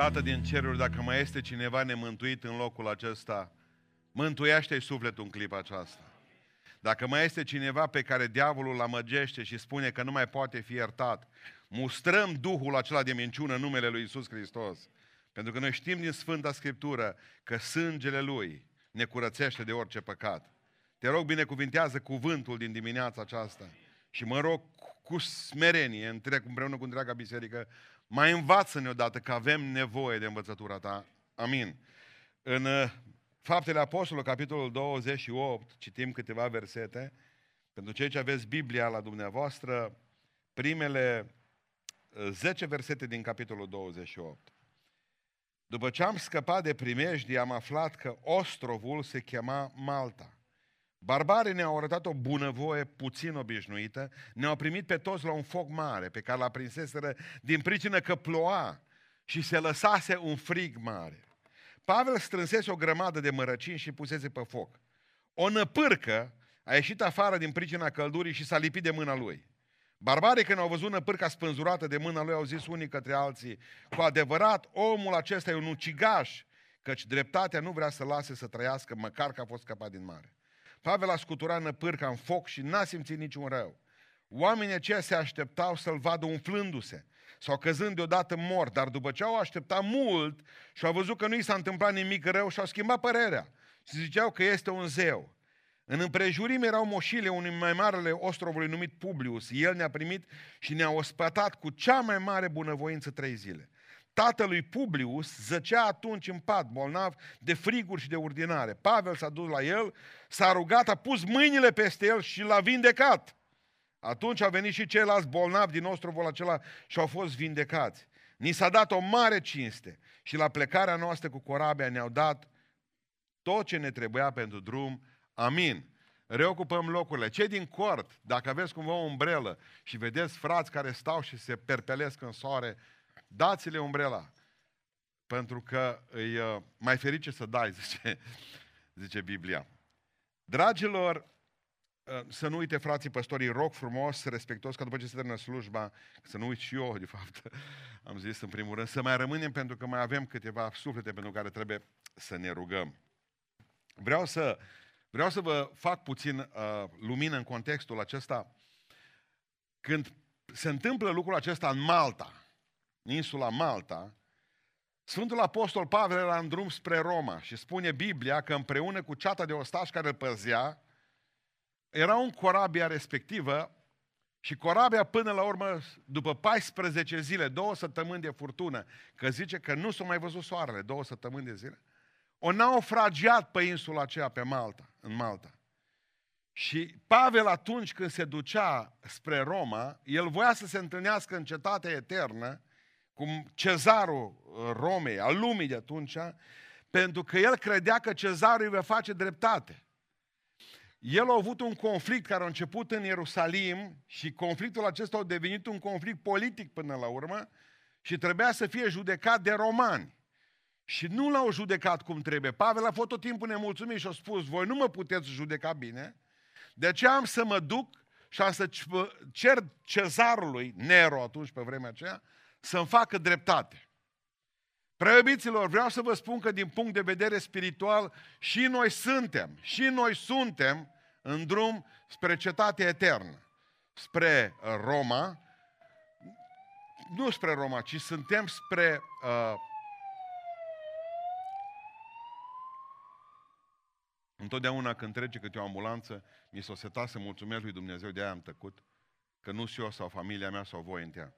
Tată din ceruri, dacă mai este cineva nemântuit în locul acesta, mântuiește-i sufletul în clipa aceasta. Dacă mai este cineva pe care diavolul îl amăgește și spune că nu mai poate fi iertat, mustrăm Duhul acela de minciună în numele Lui Isus Hristos. Pentru că noi știm din Sfânta Scriptură că sângele Lui ne curățește de orice păcat. Te rog, binecuvintează cuvântul din dimineața aceasta și mă rog cu smerenie, întreg, împreună cu întreaga biserică, mai învață-ne odată că avem nevoie de învățătura ta. Amin. În uh, Faptele Apostolului, capitolul 28, citim câteva versete. Pentru cei ce aveți Biblia la dumneavoastră, primele 10 uh, versete din capitolul 28. După ce am scăpat de primejdii, am aflat că ostrovul se chema Malta. Barbarii ne-au arătat o bunăvoie puțin obișnuită, ne-au primit pe toți la un foc mare, pe care l-a prinseseră din pricină că ploua și se lăsase un frig mare. Pavel strânsese o grămadă de mărăcini și pusese pe foc. O năpârcă a ieșit afară din pricina căldurii și s-a lipit de mâna lui. Barbarii când au văzut năpârca spânzurată de mâna lui au zis unii către alții, cu adevărat omul acesta e un ucigaș, căci dreptatea nu vrea să lase să trăiască măcar că a fost scăpat din mare. Pavel a scuturat năpârca în foc și n-a simțit niciun rău. Oamenii aceia se așteptau să-l vadă umflându-se sau căzând deodată mort, dar după ce au așteptat mult și au văzut că nu i s-a întâmplat nimic rău și au schimbat părerea și ziceau că este un zeu. În împrejurim erau moșile unui mai marele ostrovului numit Publius. El ne-a primit și ne-a ospătat cu cea mai mare bunăvoință trei zile. Tatălui Publius zăcea atunci în pat, bolnav de friguri și de urdinare. Pavel s-a dus la el, s-a rugat, a pus mâinile peste el și l-a vindecat. Atunci au venit și ceilalți bolnavi din ostrovul acela și au fost vindecați. Ni s-a dat o mare cinste și la plecarea noastră cu corabia ne-au dat tot ce ne trebuia pentru drum. Amin. Reocupăm locurile. Cei din cort, dacă aveți cumva o umbrelă și vedeți frați care stau și se perpelesc în soare, dați-le umbrela. Pentru că e uh, mai ferice să dai, zice, zice Biblia. Dragilor, uh, să nu uite frații păstorii, rog frumos, respectos, că după ce se termină slujba, să nu uit și eu, de fapt, am zis în primul rând, să mai rămânem pentru că mai avem câteva suflete pentru care trebuie să ne rugăm. Vreau să, vreau să vă fac puțin uh, lumină în contextul acesta. Când se întâmplă lucrul acesta în Malta, insula Malta, Sfântul Apostol Pavel era în drum spre Roma și spune Biblia că împreună cu ceata de ostași care îl păzea, era un corabia respectivă și corabia până la urmă, după 14 zile, două săptămâni de furtună, că zice că nu s-a mai văzut soarele, două săptămâni de zile, o naufragiat pe insula aceea pe Malta, în Malta. Și Pavel atunci când se ducea spre Roma, el voia să se întâlnească în cetatea eternă cum cezarul uh, Romei, al lumii de atunci, pentru că el credea că cezarul îi va face dreptate. El a avut un conflict care a început în Ierusalim și conflictul acesta a devenit un conflict politic până la urmă și trebuia să fie judecat de romani. Și nu l-au judecat cum trebuie. Pavel a fost tot timpul nemulțumit și a spus, voi nu mă puteți judeca bine, de aceea am să mă duc și am să cer cezarului, Nero atunci pe vremea aceea, să-mi facă dreptate. Preobiților, vreau să vă spun că din punct de vedere spiritual și noi suntem, și noi suntem în drum spre cetatea eternă, spre uh, Roma, nu spre Roma, ci suntem spre uh, Întotdeauna când trece câte o ambulanță, mi s-o seta să mulțumesc lui Dumnezeu, de aia am tăcut, că nu și eu sau familia mea sau voi în ea.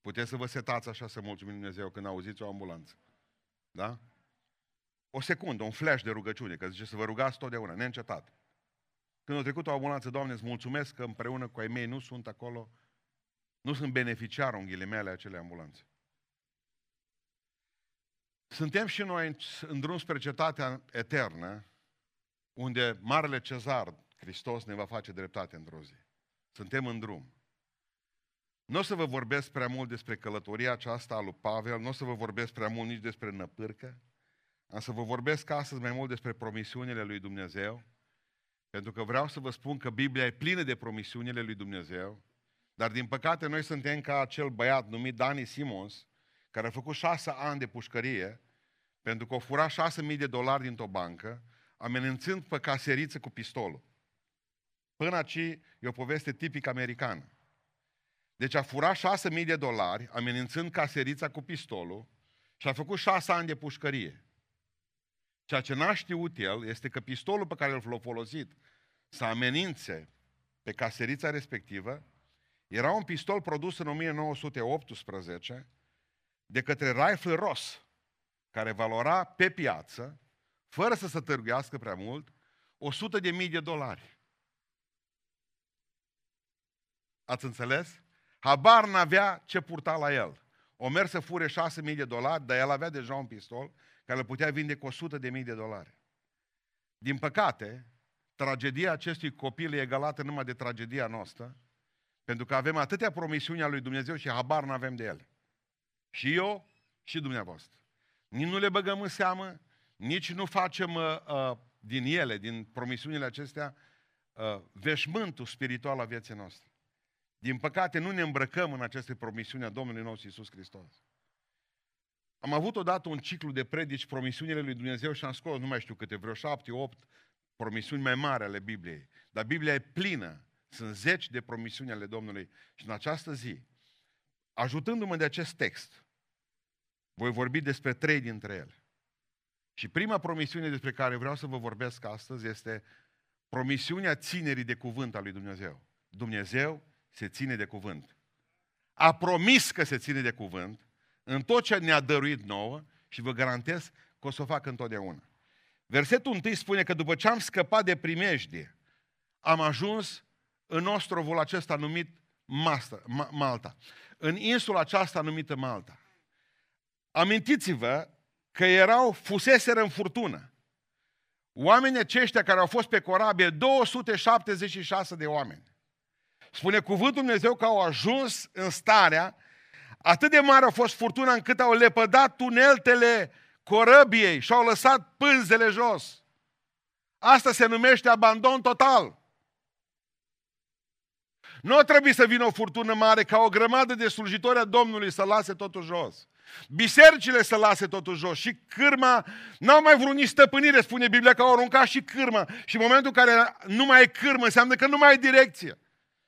Puteți să vă setați așa să mulțumim Dumnezeu când auziți o ambulanță. Da? O secundă, un flash de rugăciune, că zice să vă rugați totdeauna, neîncetat. Când a trecut o ambulanță, Doamne, îți mulțumesc că împreună cu ai mei nu sunt acolo, nu sunt beneficiar în ghilimele acele ambulanțe. Suntem și noi în drum spre cetatea eternă, unde Marele Cezar, Hristos, ne va face dreptate într-o zi. Suntem în drum. Nu o să vă vorbesc prea mult despre călătoria aceasta a lui Pavel, nu o să vă vorbesc prea mult nici despre năpârcă, am să vă vorbesc astăzi mai mult despre promisiunile lui Dumnezeu, pentru că vreau să vă spun că Biblia e plină de promisiunile lui Dumnezeu, dar din păcate noi suntem ca acel băiat numit Dani Simons, care a făcut șase ani de pușcărie, pentru că a furat 6.000 de dolari dintr-o bancă, amenințând pe caseriță cu pistolul. Până aici e o poveste tipic americană. Deci a furat 6.000 de dolari, amenințând caserița cu pistolul și a făcut 6 ani de pușcărie. Ceea ce n-a știut el este că pistolul pe care l-a folosit să amenințe pe caserița respectivă era un pistol produs în 1918 de către Rifle Ross, care valora pe piață, fără să se târguiască prea mult, 100 de mii de dolari. Ați înțeles? Habar n-avea ce purta la el. O mers să fure 6.000 de dolari, dar el avea deja un pistol care îl putea vinde cu 100.000 de dolari. Din păcate, tragedia acestui copil e egalată numai de tragedia noastră, pentru că avem atâtea promisiuni a lui Dumnezeu și habar nu avem de ele. Și eu și dumneavoastră. Nici nu le băgăm în seamă, nici nu facem uh, uh, din ele, din promisiunile acestea, uh, veșmântul spiritual a vieții noastre. Din păcate, nu ne îmbrăcăm în aceste promisiuni a Domnului nostru Iisus Hristos. Am avut odată un ciclu de predici, promisiunile lui Dumnezeu și am scos, nu mai știu câte, vreo șapte, opt promisiuni mai mari ale Bibliei. Dar Biblia e plină. Sunt zeci de promisiuni ale Domnului. Și în această zi, ajutându-mă de acest text, voi vorbi despre trei dintre ele. Și prima promisiune despre care vreau să vă vorbesc astăzi este promisiunea ținerii de cuvânt al lui Dumnezeu. Dumnezeu se ține de cuvânt. A promis că se ține de cuvânt în tot ce ne-a dăruit nouă și vă garantez că o să o fac întotdeauna. Versetul 1 spune că după ce am scăpat de primejdie, am ajuns în ostrovul acesta numit Malta. În insula aceasta numită Malta. Amintiți-vă că erau, fuseseră în furtună. Oamenii aceștia care au fost pe corabie, 276 de oameni. Spune cuvântul Dumnezeu că au ajuns în starea, atât de mare a fost furtuna încât au lepădat tuneltele corăbiei și au lăsat pânzele jos. Asta se numește abandon total. Nu a trebuit să vină o furtună mare ca o grămadă de slujitori a Domnului să lase totul jos. Bisericile să lase totul jos și cârma, n-au mai vrut nici stăpânire, spune Biblia, că au aruncat și cârma. Și în momentul în care nu mai e cârmă, înseamnă că nu mai e direcție.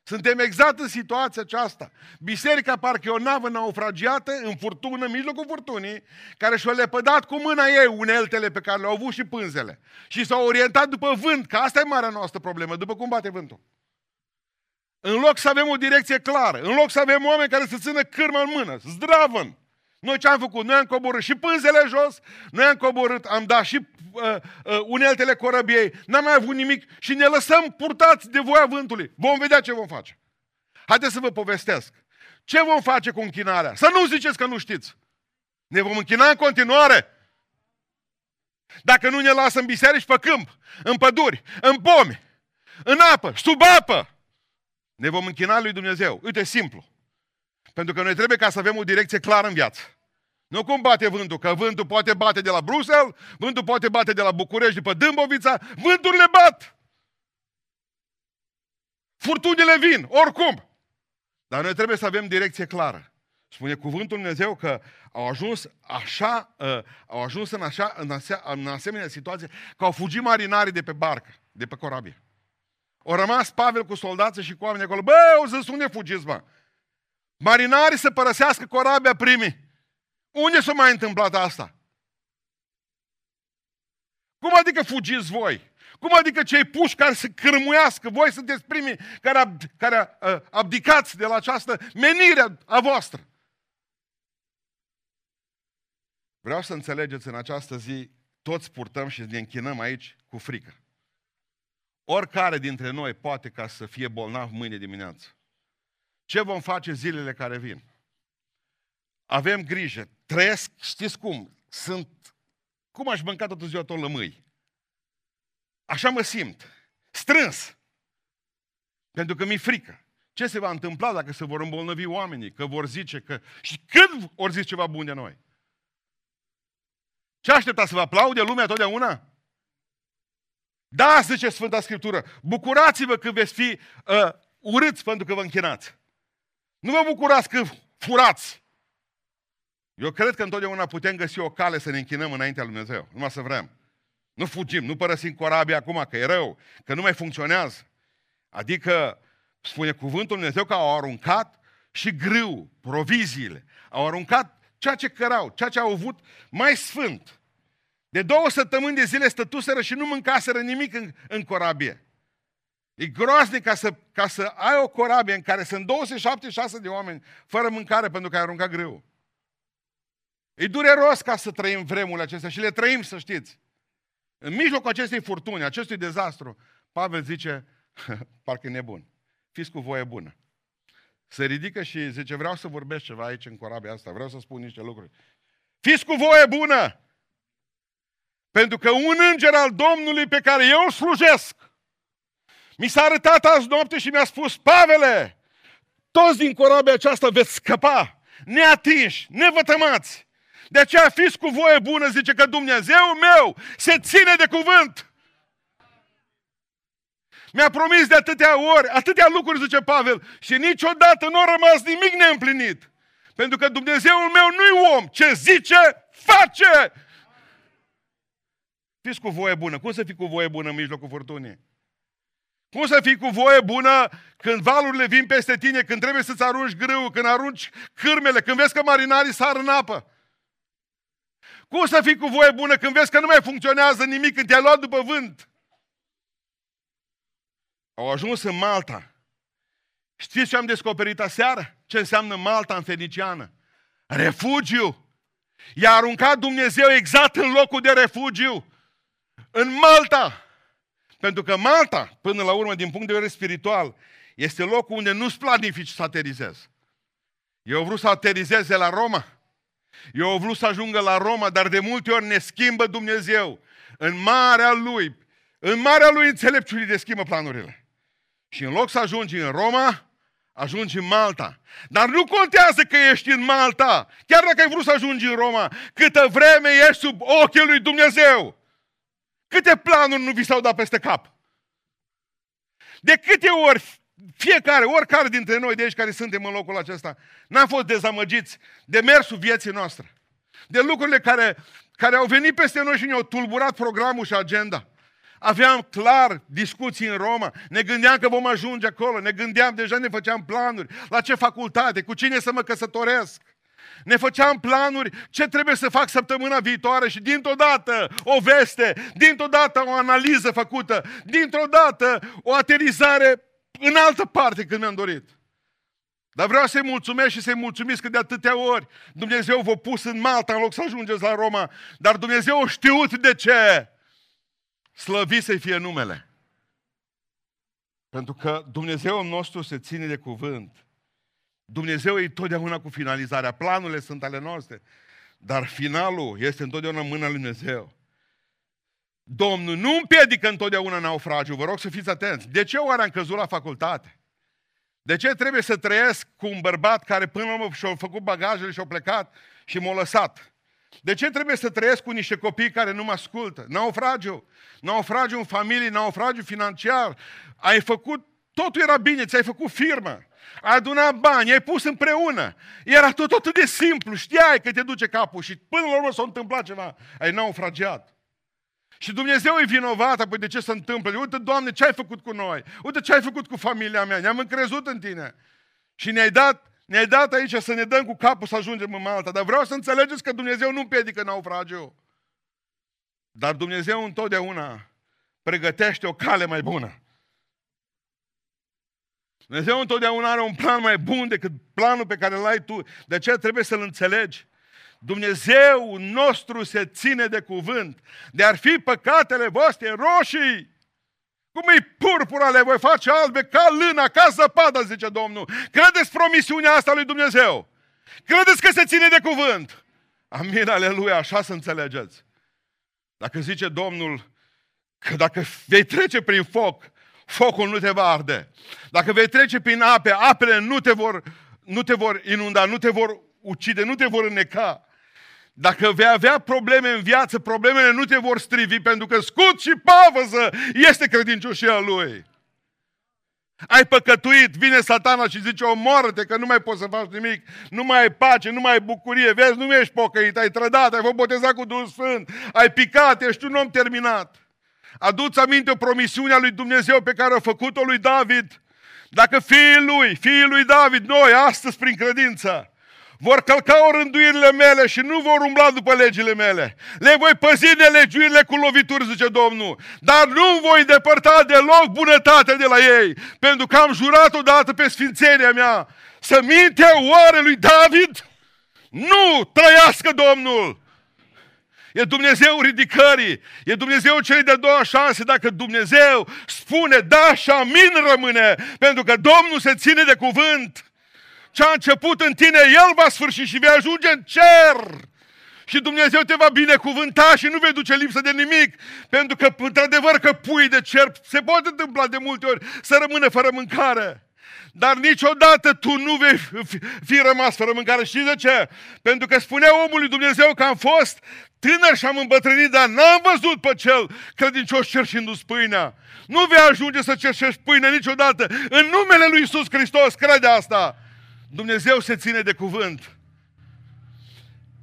Suntem exact în situația aceasta. Biserica parcă e o navă naufragiată în furtună, în mijlocul furtunii, care și-a lepădat cu mâna ei uneltele pe care le-au avut și pânzele. Și s-au orientat după vânt, că asta e marea noastră problemă, după cum bate vântul. În loc să avem o direcție clară, în loc să avem oameni care să țină cârmă în mână, zdravăn, noi ce am făcut? Noi am coborât și pânzele jos, noi am coborât, am dat și uh, uh, uneltele corăbiei, n-am mai avut nimic și ne lăsăm purtați de voia vântului. Vom vedea ce vom face. Haideți să vă povestesc. Ce vom face cu închinarea? Să nu ziceți că nu știți. Ne vom închina în continuare. Dacă nu ne lasă în biserici, pe câmp, în păduri, în pomi, în apă, sub apă, ne vom închina lui Dumnezeu. Uite, simplu. Pentru că noi trebuie ca să avem o direcție clară în viață. Nu cum bate vântul, că vântul poate bate de la Bruxelles, vântul poate bate de la București, după Dâmbovița, vânturile bat! Furtunile vin, oricum! Dar noi trebuie să avem direcție clară. Spune cuvântul Dumnezeu că au ajuns așa, uh, au ajuns în, așa, în, asea, în asemenea situație că au fugit marinarii de pe barcă, de pe corabie. Au rămas Pavel cu soldații și cu oameni acolo. Bă, o zis, unde fugiți, mă? Marinarii să părăsească corabia primii. Unde s-a mai întâmplat asta? Cum adică fugiți voi? Cum adică cei puși care să cârmuiască? Voi sunteți primii care, ab, care uh, abdicați de la această menire a voastră. Vreau să înțelegeți în această zi, toți purtăm și ne închinăm aici cu frică. Oricare dintre noi poate ca să fie bolnav mâine dimineață. Ce vom face zilele care vin? Avem grijă. Trăiesc, știți cum? Sunt, cum aș mânca toată ziua tot lămâi? Așa mă simt. Strâns. Pentru că mi-e frică. Ce se va întâmpla dacă se vor îmbolnăvi oamenii? Că vor zice că... Și când vor zice ceva bun de noi? Ce aștepta să vă aplaude lumea totdeauna? Da, zice Sfânta Scriptură, bucurați-vă că veți fi uh, urâți pentru că vă închinați. Nu vă bucurați că furați. Eu cred că întotdeauna putem găsi o cale să ne închinăm înaintea lui Dumnezeu, numai să vrem. Nu fugim, nu părăsim corabia acum, că e rău, că nu mai funcționează. Adică, spune cuvântul Dumnezeu că au aruncat și grâu, proviziile. Au aruncat ceea ce cărau, ceea ce au avut mai sfânt. De două săptămâni de zile stătuseră și nu mâncaseră nimic în, în corabie. E groaznic ca să, ca să ai o corabie în care sunt 276 de oameni fără mâncare pentru că ai aruncat greu. E dureros ca să trăim vremurile acestea și le trăim, să știți. În mijlocul acestei furtuni, acestui dezastru, Pavel zice, parcă e nebun, fiți cu voie bună. Se ridică și zice, vreau să vorbesc ceva aici în corabia asta, vreau să spun niște lucruri. Fiți cu voie bună! Pentru că un înger al Domnului pe care eu îl slujesc, mi s-a arătat azi noapte și mi-a spus, Pavele, toți din corabia aceasta veți scăpa, neatinși, nevătămați. De aceea fiți cu voie bună, zice că Dumnezeu meu se ține de cuvânt. Mi-a promis de atâtea ori, atâtea lucruri, zice Pavel, și niciodată nu a rămas nimic neîmplinit. Pentru că Dumnezeul meu nu-i om. Ce zice, face! Fiți cu voie bună. Cum să fii cu voie bună în mijlocul furtunii? Cum să fii cu voie bună când valurile vin peste tine, când trebuie să-ți arunci grâu, când arunci cârmele, când vezi că marinarii sar în apă? Cum să fii cu voie bună când vezi că nu mai funcționează nimic, când te-ai luat după vânt? Au ajuns în Malta. Știți ce am descoperit aseară? Ce înseamnă Malta în feniciană? Refugiu. I-a aruncat Dumnezeu exact în locul de refugiu. În Malta. Pentru că Malta, până la urmă, din punct de vedere spiritual, este locul unde nu-ți planifici să aterizezi. Eu au vrut să aterizeze la Roma. Eu au vrut să ajungă la Roma, dar de multe ori ne schimbă Dumnezeu. În marea Lui, în marea Lui înțelepciunii de schimbă planurile. Și în loc să ajungi în Roma, ajungi în Malta. Dar nu contează că ești în Malta, chiar dacă ai vrut să ajungi în Roma, câtă vreme ești sub ochii lui Dumnezeu. Câte planuri nu vi s-au dat peste cap? De câte ori fiecare, oricare dintre noi de aici care suntem în locul acesta, n-am fost dezamăgiți de mersul vieții noastre. De lucrurile care, care au venit peste noi și ne-au tulburat programul și agenda. Aveam clar discuții în Roma, ne gândeam că vom ajunge acolo, ne gândeam, deja ne făceam planuri, la ce facultate, cu cine să mă căsătoresc. Ne făceam planuri ce trebuie să fac săptămâna viitoare și dintr-o dată o veste, dintr-o dată o analiză făcută, dintr-o dată o aterizare în altă parte când mi-am dorit. Dar vreau să-i mulțumesc și să-i mulțumesc că de atâtea ori Dumnezeu v-a pus în Malta în loc să ajungeți la Roma. Dar Dumnezeu a știut de ce. Slăvi să-i fie numele. Pentru că Dumnezeu nostru se ține de cuvânt. Dumnezeu e totdeauna cu finalizarea. Planurile sunt ale noastre. Dar finalul este întotdeauna în mâna lui Dumnezeu. Domnul nu împiedică întotdeauna naufragiul. Vă rog să fiți atenți. De ce oare am căzut la facultate? De ce trebuie să trăiesc cu un bărbat care până la urmă și-a făcut bagajele și-a plecat și m-a lăsat? De ce trebuie să trăiesc cu niște copii care nu mă ascultă? Naufragiu. Naufragiu în familie, naufragiu financiar. Ai făcut, totul era bine, ți-ai făcut firmă. Ai adunat bani, ai pus împreună. Era tot atât de simplu, știai că te duce capul și până la urmă s-a întâmplat ceva. Ai naufragiat. Și Dumnezeu e vinovat, apoi de ce se întâmplă? Uite, Doamne, ce ai făcut cu noi? Uite ce ai făcut cu familia mea? Ne-am încrezut în Tine. Și ne-ai dat, ne-ai dat aici să ne dăm cu capul să ajungem în Malta. Dar vreau să înțelegeți că Dumnezeu nu împiedică naufragiul. Dar Dumnezeu întotdeauna pregătește o cale mai bună. Dumnezeu întotdeauna are un plan mai bun decât planul pe care îl ai tu. De aceea trebuie să-l înțelegi. Dumnezeu nostru se ține de cuvânt. De ar fi păcatele voastre roșii, cum e purpura, le voi face albe ca lâna, ca zăpada, zice Domnul. Credeți promisiunea asta lui Dumnezeu? Credeți că se ține de cuvânt? Amin, aleluia, așa să înțelegeți. Dacă zice Domnul că dacă vei trece prin foc, focul nu te va arde. Dacă vei trece prin ape, apele nu te vor, nu te vor inunda, nu te vor ucide, nu te vor înneca. Dacă vei avea probleme în viață, problemele nu te vor strivi, pentru că scut și pavăză este credincioșia Lui. Ai păcătuit, vine satana și zice, omoară-te că nu mai poți să faci nimic, nu mai ai pace, nu mai ai bucurie, vezi, nu ești pocăit, ai trădat, ai fost botezat cu Duhul Sfânt, ai picat, ești un om terminat. Aduți aminte o promisiune a lui Dumnezeu pe care a făcut-o lui David. Dacă fiii lui, fiii lui David, noi, astăzi, prin credință, vor călca rânduirile mele și nu vor umbla după legile mele. Le voi păzi nelegiurile cu lovituri, zice Domnul, dar nu voi depărta deloc bunătatea de la ei, pentru că am jurat odată pe sfințenia mea să minte oare lui David? Nu trăiască Domnul! E Dumnezeu ridicării, e Dumnezeu celei de-a doua șanse. Dacă Dumnezeu spune da și amin rămâne, pentru că Domnul se ține de cuvânt. Ce a început în tine, El va sfârși și vei ajunge în cer. Și Dumnezeu te va binecuvânta și nu vei duce lipsă de nimic. Pentru că, într-adevăr, că pui de cer se poate întâmpla de multe ori să rămână fără mâncare. Dar niciodată tu nu vei fi rămas fără mâncare. Știți de ce? Pentru că spunea omului Dumnezeu că am fost tânăr și am îmbătrânit, dar n-am văzut pe cel credincios cerșindu-ți pâinea. Nu vei ajunge să cerșești pâine niciodată. În numele lui Isus Hristos, crede asta. Dumnezeu se ține de cuvânt.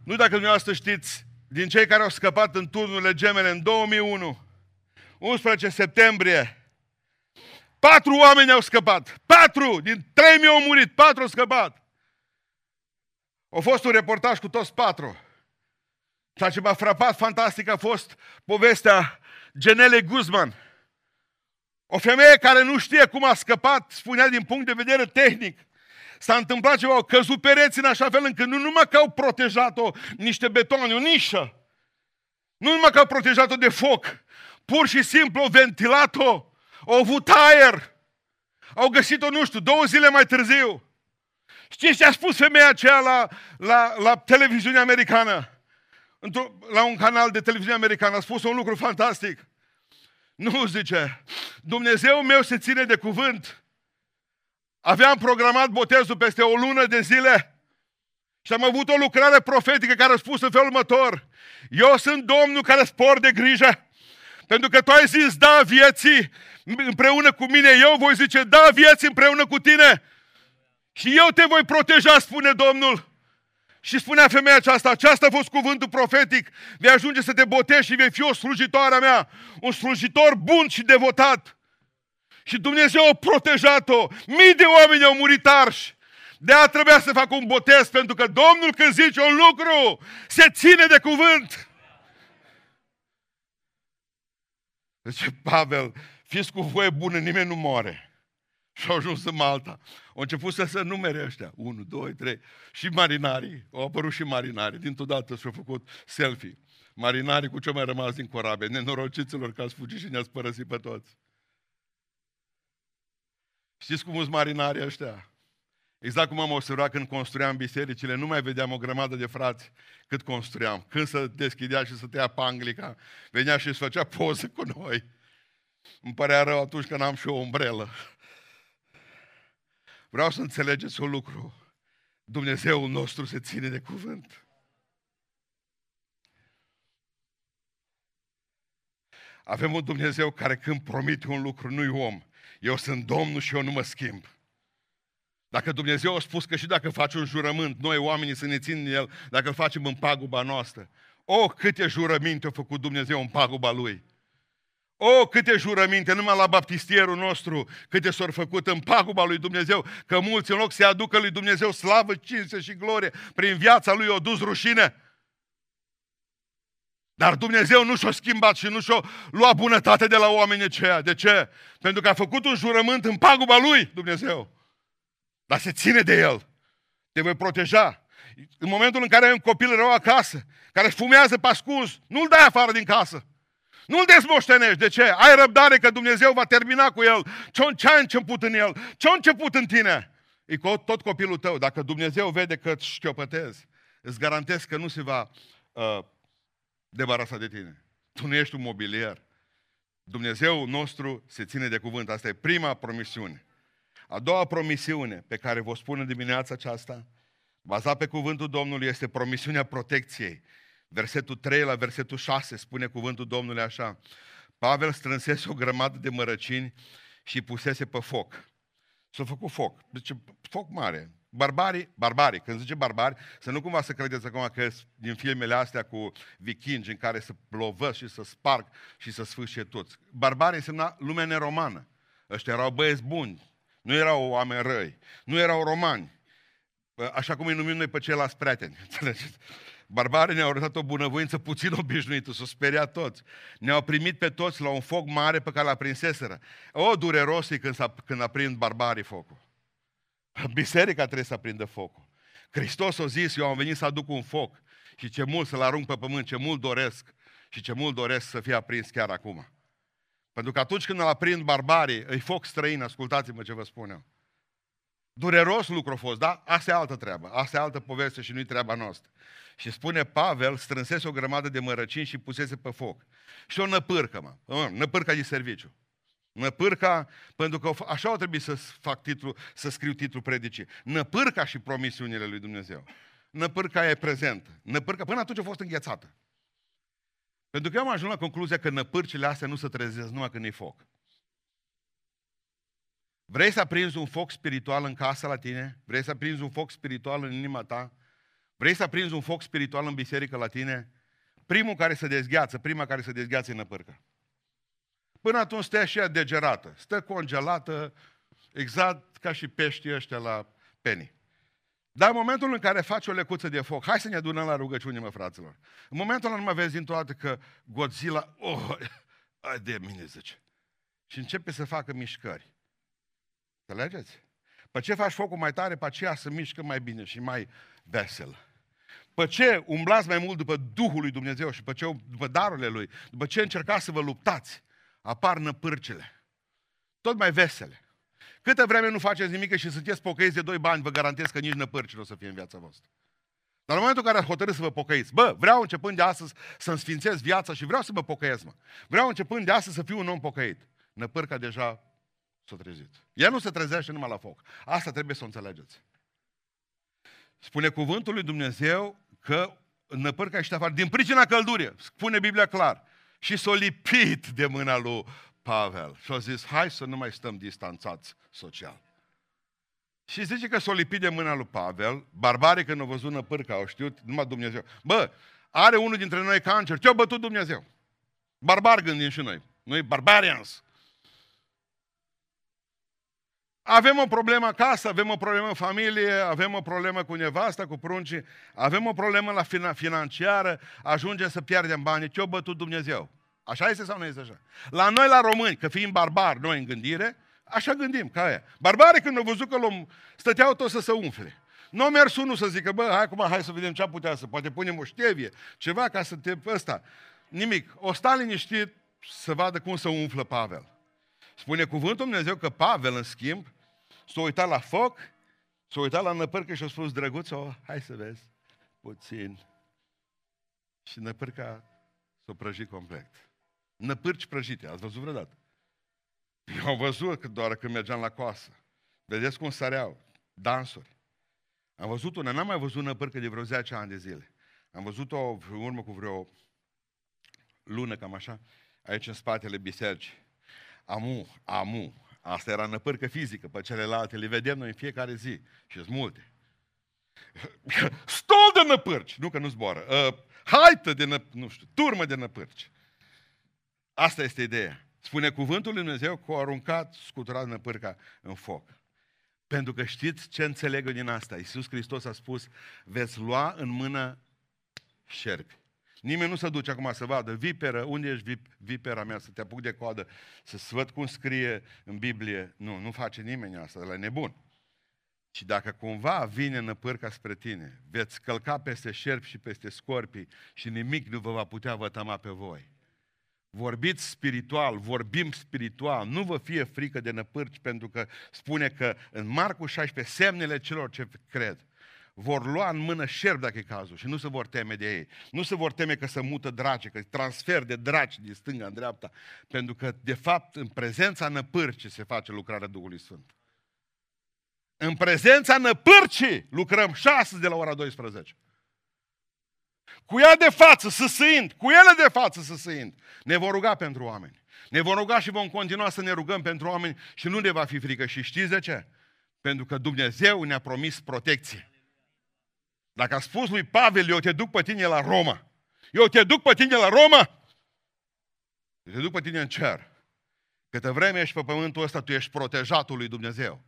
Nu dacă dumneavoastră știți, din cei care au scăpat în turnurile gemele în 2001, 11 septembrie, patru oameni au scăpat. Patru! Din 3.000 au murit, patru au scăpat. A fost un reportaj cu toți patru. Ceea ce m-a frapat fantastic a fost povestea Genele Guzman. O femeie care nu știe cum a scăpat, spunea din punct de vedere tehnic. S-a întâmplat ceva, au căzut pereți în așa fel încât nu numai că au protejat-o niște betoane, o nișă, nu numai că au protejat-o de foc, pur și simplu au ventilat-o, au avut aer, au găsit-o, nu știu, două zile mai târziu. Știți ce a spus femeia aceea la, la, la televiziunea americană? la un canal de televiziune americană a spus un lucru fantastic. Nu, zice, Dumnezeu meu se ține de cuvânt. Aveam programat botezul peste o lună de zile și am avut o lucrare profetică care a spus în felul următor. Eu sunt Domnul care spor de grijă. Pentru că tu ai zis da vieții împreună cu mine, eu voi zice da vieții împreună cu tine. Și eu te voi proteja, spune Domnul. Și spunea femeia aceasta, aceasta a fost cuvântul profetic, vei ajunge să te botezi și vei fi o slujitoare a mea, un slujitor bun și devotat. Și Dumnezeu a protejat-o. Mii de oameni au murit arși. De a trebuia să facă un botez, pentru că Domnul când zice un lucru, se ține de cuvânt. Deci Pavel, fiți cu voie bună, nimeni nu moare. Și au ajuns în Malta. Au început să se numere ăștia. Unu, doi, trei. Și marinarii. Au apărut și marinarii. Dintr-o dată și-au făcut selfie. Marinarii cu ce mai rămas din corabie. Nenorociților că ați fugit și ne-ați părăsit pe toți. Știți cum sunt marinarii ăștia? Exact cum am observat când construiam bisericile, nu mai vedeam o grămadă de frați cât construiam. Când se deschidea și să tăia panglica, venea și își făcea poză cu noi. Îmi părea rău atunci când am și o umbrelă. Vreau să înțelegeți un lucru. Dumnezeul nostru se ține de cuvânt. Avem un Dumnezeu care când promite un lucru, nu-i om. Eu sunt Domnul și eu nu mă schimb. Dacă Dumnezeu a spus că și dacă faci un jurământ, noi oamenii să ne țin el, dacă îl facem în paguba noastră. O, câte jurăminte a făcut Dumnezeu în paguba Lui. O, câte jurăminte, numai la baptistierul nostru, câte s-au făcut în paguba lui Dumnezeu, că mulți în loc să aducă lui Dumnezeu slavă, cinste și glorie, prin viața lui o dus rușine. Dar Dumnezeu nu și-a schimbat și nu și-a luat bunătate de la oamenii aceia. De ce? Pentru că a făcut un jurământ în paguba lui Dumnezeu. Dar se ține de el. Te voi proteja. În momentul în care ai un copil rău acasă, care fumează pascuz, nu-l dai afară din casă. Nu-l dezmoștenești. De ce? Ai răbdare că Dumnezeu va termina cu el. Ce a început în el? Ce a început în tine? E tot copilul tău. Dacă Dumnezeu vede că îți șchiopătezi, îți garantez că nu se va uh, debarasa de tine. Tu nu ești un mobilier. Dumnezeu nostru se ține de cuvânt. Asta e prima promisiune. A doua promisiune pe care vă spun în dimineața aceasta, bazat pe cuvântul Domnului, este promisiunea protecției. Versetul 3 la versetul 6 spune cuvântul Domnului așa. Pavel strânsese o grămadă de mărăcini și pusese pe foc. S-a făcut foc. Deci foc mare. Barbarii, barbarii, când zice barbari, să nu cumva să credeți acum că din filmele astea cu vikingi în care să plovă și să sparg și să sfârșie toți. Barbarii însemna lumea neromană. Ăștia erau băieți buni, nu erau oameni răi, nu erau romani. Așa cum îi numim noi pe ceilalți prieteni. Barbarii ne-au arătat o bunăvoință puțin obișnuită, s-au speriat toți. Ne-au primit pe toți la un foc mare pe care l-a prinseseră. O, dureros când, s-a, când a prind barbarii focul. Biserica trebuie să aprindă focul. Hristos a zis, eu am venit să aduc un foc și ce mult să-l arunc pe pământ, ce mult doresc și ce mult doresc să fie aprins chiar acum. Pentru că atunci când îl aprind barbarii, îi foc străin, ascultați-mă ce vă spun eu. Dureros lucru a fost, da? Asta e altă treabă, asta e altă poveste și nu-i treaba noastră. Și spune Pavel, strânsese o grămadă de mărăcini și pusese pe foc. Și o năpârcă, mă, năpârca de serviciu. Năpârca, pentru că așa o trebuie să fac titlu, să scriu titlul predicii. Năpârca și promisiunile lui Dumnezeu. Năpârca e prezentă. Năpârca, până atunci a fost înghețată. Pentru că eu am ajuns la concluzia că năpârcile astea nu se trezesc numai când e foc. Vrei să aprinzi un foc spiritual în casă la tine? Vrei să aprinzi un foc spiritual în inima ta? Vrei să aprinzi un foc spiritual în biserică la tine? Primul care se dezgheață, prima care se dezgheață e năpârca. Până atunci stă așa degerată, stă congelată, exact ca și peștii ăștia la penny. Dar în momentul în care faci o lecuță de foc, hai să ne adunăm la rugăciune, mă, fraților. În momentul ăla nu mă vezi dintr-o dată că Godzilla, oh, ai de mine, zice. Și începe să facă mișcări. Înțelegeți? Pe ce faci focul mai tare, pe aceea să mișcă mai bine și mai vesel. Pe ce umblați mai mult după Duhul lui Dumnezeu și pe ce după darurile Lui, după ce încercați să vă luptați, apar năpârcele. Tot mai vesele. Câtă vreme nu faceți nimic și sunteți pocăiți de doi bani, vă garantez că nici năpârci nu o să fie în viața voastră. Dar în momentul în care ați hotărât să vă pocăiți, bă, vreau începând de astăzi să-mi sfințez viața și vreau să mă pocăiesc, mă. Vreau începând de astăzi să fiu un om pocăit. Năpârca deja s-a trezit. Ea nu se trezește numai la foc. Asta trebuie să o înțelegeți. Spune cuvântul lui Dumnezeu că năpârca ești afară din pricina căldurii. Spune Biblia clar. Și s-a lipit de mâna lui Pavel. Și a zis, hai să nu mai stăm distanțați social. Și zice că s-a lipit de mâna lui Pavel, barbarii când au văzut năpârca, au știut, numai Dumnezeu. Bă, are unul dintre noi cancer, ce-a bătut Dumnezeu? Barbar gândim și noi. Noi barbarians. Avem o problemă acasă, avem o problemă în familie, avem o problemă cu nevasta, cu pruncii, avem o problemă la financiară, ajunge să pierdem bani. Ce-o bătut Dumnezeu? Așa este sau nu este așa? La noi, la români, că fiind barbari noi în gândire, așa gândim, ca aia. Barbare când au văzut că l stăteau tot să se umfle. Nu a mers unul să zică, bă, hai acum, hai să vedem ce putea să, poate punem o ștevie, ceva ca să te, ăsta. Nimic. O sta liniștit să vadă cum se umflă Pavel. Spune cuvântul Dumnezeu că Pavel, în schimb, s-a uitat la foc, s-a uitat la năpârcă și a spus, drăguț, oh, hai să vezi, puțin. Și năpârca s-a prăjit complet. Năpârci prăjite, ați văzut vreodată? Eu am văzut doar când mergeam la coasă. Vedeți cum săreau, dansuri. Am văzut una, n-am mai văzut năpârcă de vreo 10 ani de zile. Am văzut-o în urmă cu vreo lună, cam așa, aici în spatele bisericii. Amu, amu, Asta era năpârcă fizică, pe celelalte le vedem noi în fiecare zi și sunt multe. Stol de năpârci, nu că nu zboară, uh, haită de năpârci, nu știu, turmă de năpârci. Asta este ideea. Spune cuvântul lui Dumnezeu că au aruncat scuturat năpârca în foc. Pentru că știți ce înțeleg eu din asta? Iisus Hristos a spus, veți lua în mână șerpi. Nimeni nu se duce acum să vadă viperă, unde ești vip, vipera mea, să te apuc de coadă, să văd cum scrie în Biblie. Nu, nu face nimeni asta, la nebun. Și dacă cumva vine năpârca spre tine, veți călca peste șerpi și peste scorpii și nimic nu vă va putea vătăma pe voi. Vorbiți spiritual, vorbim spiritual, nu vă fie frică de năpârci, pentru că spune că în Marcu 16, semnele celor ce cred vor lua în mână șerp dacă e cazul și nu se vor teme de ei. Nu se vor teme că se mută dragi, că transfer de dragi din stânga în dreapta, pentru că, de fapt, în prezența năpârcii se face lucrarea Duhului Sfânt. În prezența năpârcii lucrăm șase de la ora 12. Cu ea de față, săsâind, cu ele de față, săsâind. Ne vor ruga pentru oameni. Ne vom ruga și vom continua să ne rugăm pentru oameni și nu ne va fi frică. Și știți de ce? Pentru că Dumnezeu ne-a promis protecție. Dacă a spus lui Pavel, eu te duc pe tine la Roma. Eu te duc pe tine la Roma. Eu te duc pe tine în cer. Câtă vreme ești pe pământul ăsta, tu ești protejatul lui Dumnezeu.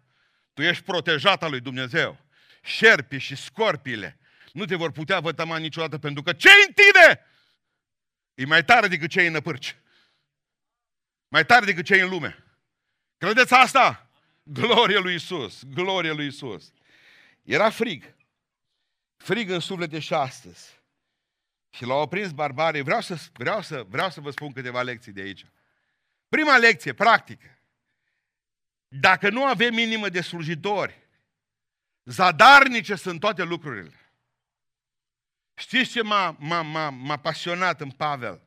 Tu ești protejat al lui Dumnezeu. Șerpii și scorpiile nu te vor putea vătăma niciodată pentru că ce în tine e mai tare decât ce în năpârci. Mai tare decât ce în lume. Credeți asta? Glorie lui Isus, glorie lui Isus. Era frig. Frig în suflete și astăzi. Și l-au oprins barbarii. Vreau să, vreau, să, vreau să vă spun câteva lecții de aici. Prima lecție, practică. Dacă nu avem minimă de slujitori, zadarnice sunt toate lucrurile. Știți ce m-a, m-a, m-a, m-a pasionat în Pavel?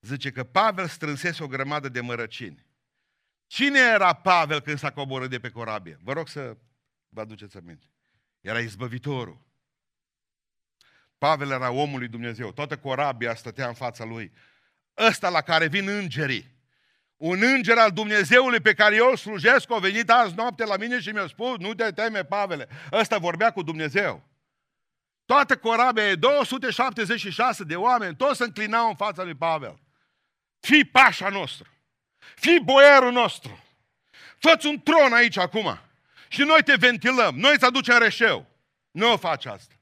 Zice că Pavel strânsese o grămadă de mărăcini. Cine era Pavel când s-a coborât de pe corabie? Vă rog să vă aduceți aminte. Era izbăvitorul. Pavel era omul lui Dumnezeu. Toată corabia stătea în fața lui. Ăsta la care vin îngerii. Un înger al Dumnezeului pe care eu îl slujesc a venit azi noapte la mine și mi-a spus, nu te teme, Pavele. Ăsta vorbea cu Dumnezeu. Toată corabia e 276 de oameni, toți se înclinau în fața lui Pavel. Fii pașa nostru. Fii boierul nostru. Fă-ți un tron aici acum. Și noi te ventilăm. Noi îți aducem reșeu. Nu o faci asta.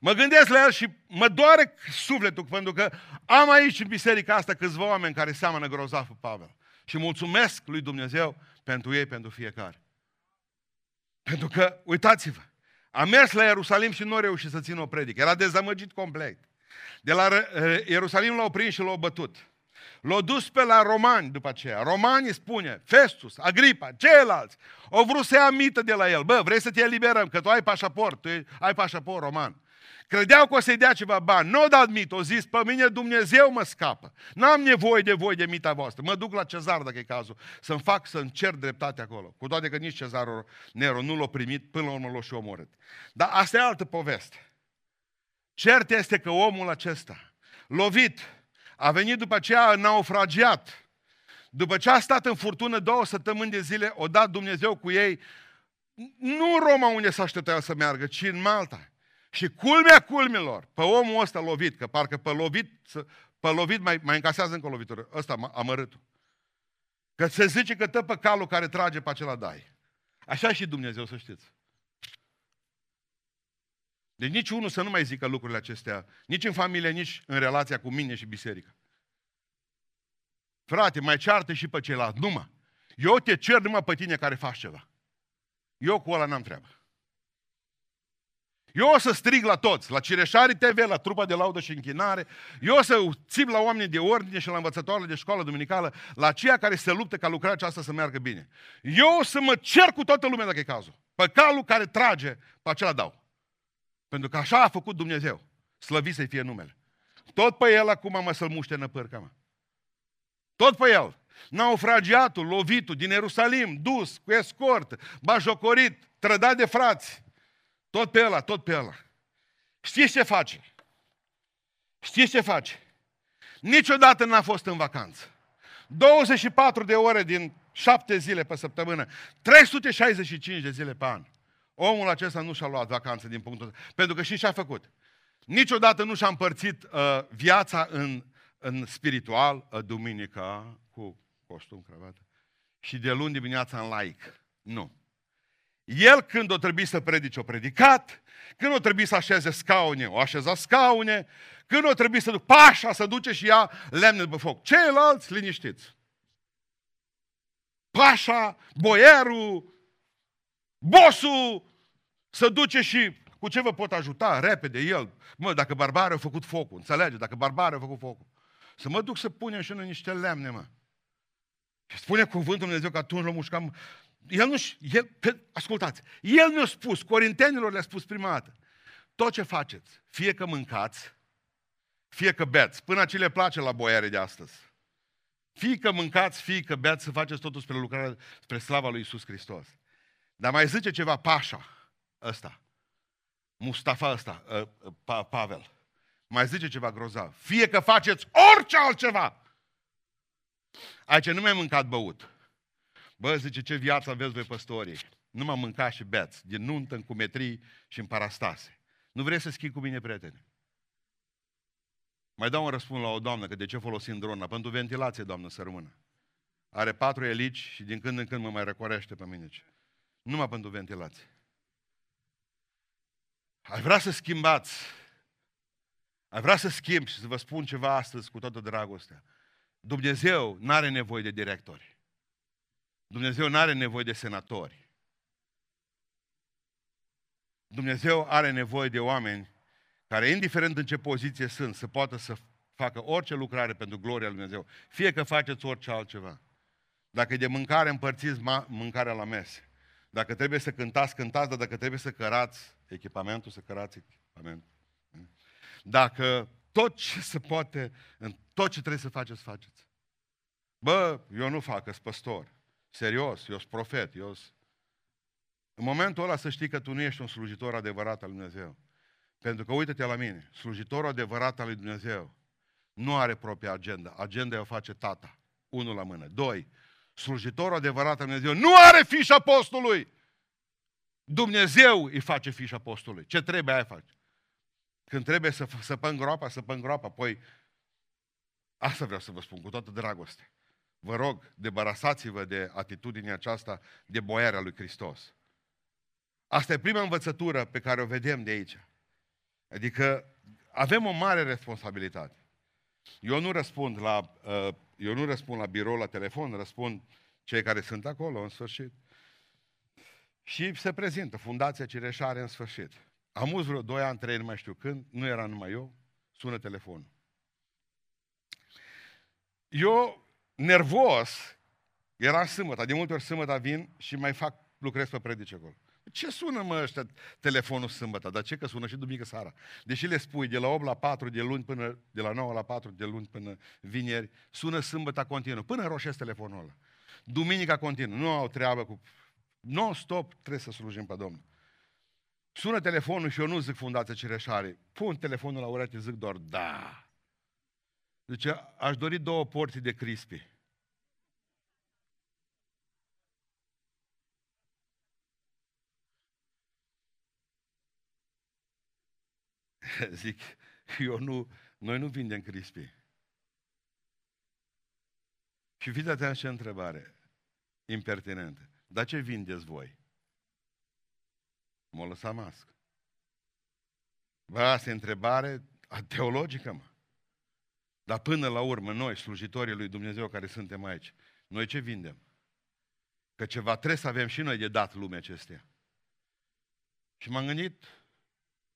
Mă gândesc la el și mă doare sufletul pentru că am aici în biserica asta câțiva oameni care seamănă grozav cu Pavel. Și mulțumesc lui Dumnezeu pentru ei, pentru fiecare. Pentru că, uitați-vă, a mers la Ierusalim și nu a reușit să țină o predică. Era dezamăgit complet. De la Ierusalim l-au prins și l-au bătut. L-au dus pe la romani după aceea. Romanii spune, Festus, Agripa, ceilalți, au vrut să ia mită de la el. Bă, vrei să te eliberăm, că tu ai pașaport, tu ai pașaport roman. Credeau că o să-i dea ceva bani. Nu au dat mit, au zis, pe mine Dumnezeu mă scapă. N-am nevoie de voi de mita voastră. Mă duc la cezar, dacă e cazul, să-mi fac, să-mi cer dreptate acolo. Cu toate că nici cezarul Nero nu l-a primit, până la urmă l-a și omorât. Dar asta e altă poveste. Cert este că omul acesta, lovit, a venit după aceea naufragiat. După ce a stat în furtună două săptămâni de zile, o dat Dumnezeu cu ei, nu în Roma unde s-a aștepta să meargă, ci în Malta. Și culmea culmilor, pe omul ăsta lovit, că parcă pe lovit, pe lovit mai, mai încasează încă o lovitură, ăsta amărâtul. Că se zice că tă pe calul care trage pe acela dai. Așa și Dumnezeu, să știți. Deci nici unul să nu mai zică lucrurile acestea, nici în familie, nici în relația cu mine și biserica. Frate, mai ceartă și pe ceilalți, numai. Eu te cer numai pe tine care faci ceva. Eu cu ăla n-am treabă. Eu o să strig la toți, la Cireșari TV, la trupa de laudă și închinare, eu o să țip la oamenii de ordine și la învățătoarele de școală duminicală, la aceia care se luptă ca lucrarea aceasta să meargă bine. Eu o să mă cer cu toată lumea dacă e cazul. Pe calul care trage, pe acela dau. Pentru că așa a făcut Dumnezeu. Slăvit să-i fie numele. Tot pe el acum mă să-l muște în părca mea. Tot pe el. Naufragiatul, lovitul din Ierusalim, dus cu escort, bajocorit, trădat de frați, tot pe ăla, tot pe ăla. Știți ce face? Știți ce face? Niciodată n-a fost în vacanță. 24 de ore din 7 zile pe săptămână, 365 de zile pe an. Omul acesta nu și-a luat vacanță din punctul ăsta. Pentru că și ce a făcut? Niciodată nu și-a împărțit uh, viața în, în spiritual, uh, duminica, cu costum, cravată, și de luni dimineața în laic. Nu. El când o trebuie să predice, o predicat, când o trebuie să așeze scaune, o așeza scaune, când o trebuie să duc pașa, să duce și ea lemne după foc. Ceilalți liniștiți. Pașa, boierul, bosul, să duce și cu ce vă pot ajuta? Repede, el. Mă, dacă barbarul a făcut focul, înțelege? Dacă barbarul a făcut focul. Să mă duc să punem și noi niște lemne, mă. Și spune cuvântul Dumnezeu că atunci l mușcam el nu el, pe, ascultați, el mi-a spus, corintenilor le-a spus prima dată, tot ce faceți, fie că mâncați, fie că beți, până ce le place la boiare de astăzi. Fie că mâncați, fie că beți, să faceți totul spre lucrarea, spre slava lui Isus Hristos. Dar mai zice ceva Pașa ăsta, Mustafa ăsta, ă, ă, Pavel. Mai zice ceva grozav. Fie că faceți orice altceva. Aici nu mai mâncat băut. Bă, zice, ce viață aveți voi păstorii. numai mânca și beți, din nuntă în cumetrii și în parastase. Nu vreți să schimbi cu mine, prietene? Mai dau un răspuns la o doamnă, că de ce folosim drona? Pentru ventilație, doamnă, să rămână. Are patru elici și din când în când mă mai răcorește pe mine. Numai pentru ventilație. Ai vrea să schimbați. Ai vrea să schimbi și să vă spun ceva astăzi cu toată dragostea. Dumnezeu nu are nevoie de directori. Dumnezeu nu are nevoie de senatori. Dumnezeu are nevoie de oameni care, indiferent în ce poziție sunt, să poată să facă orice lucrare pentru gloria lui Dumnezeu. Fie că faceți orice altceva. Dacă e de mâncare, împărțiți mâncarea la mese. Dacă trebuie să cântați, cântați, dar dacă trebuie să cărați echipamentul, să cărați echipamentul. Dacă tot ce se poate, în tot ce trebuie să faceți, faceți. Bă, eu nu fac, sunt păstor. Serios, eu sunt profet, eu sunt... În momentul ăla să știi că tu nu ești un slujitor adevărat al lui Dumnezeu. Pentru că uite-te la mine, slujitorul adevărat al lui Dumnezeu nu are propria agenda. Agenda o face tata. Unul la mână. Doi, slujitorul adevărat al lui Dumnezeu nu are fișa postului. Dumnezeu îi face fișa postului. Ce trebuie aia face. Când trebuie să săpăm groapa, săpăm groapa. Păi, asta vreau să vă spun cu toată dragoste. Vă rog, debarasați-vă de atitudinea aceasta de boiarea lui Hristos. Asta e prima învățătură pe care o vedem de aici. Adică avem o mare responsabilitate. Eu nu răspund la, uh, eu nu răspund la birou, la telefon, răspund cei care sunt acolo, în sfârșit. Și se prezintă Fundația Cireșare în sfârșit. Am uz vreo 2 ani, 3, nu mai știu când, nu era numai eu, sună telefonul. Eu, nervos, era sâmbătă, de multe ori sâmbătă vin și mai fac, lucrez pe predice acolo. Ce sună mă ăștia telefonul sâmbătă? Dar ce că sună și duminică seara? Deși le spui de la 8 la 4 de luni până, de la 9 la 4 de luni până vineri, sună sâmbătă continuu, până roșesc telefonul ăla. Duminica continuu, nu au treabă cu... Non-stop trebuie să slujim pe Domnul. Sună telefonul și eu nu zic Fundația Cireșare. Pun telefonul la ureche, zic doar da. Deci aș dori două porții de crispy. Zic, eu nu, noi nu vindem crispi. Și fiți atenți ce întrebare impertinentă. Dar ce vindeți voi? M-a lăsat mască. Bă, asta e întrebare teologică, mă. Dar până la urmă, noi, slujitorii lui Dumnezeu care suntem aici, noi ce vindem? Că ceva trebuie să avem și noi de dat lumea acestea. Și m-am gândit,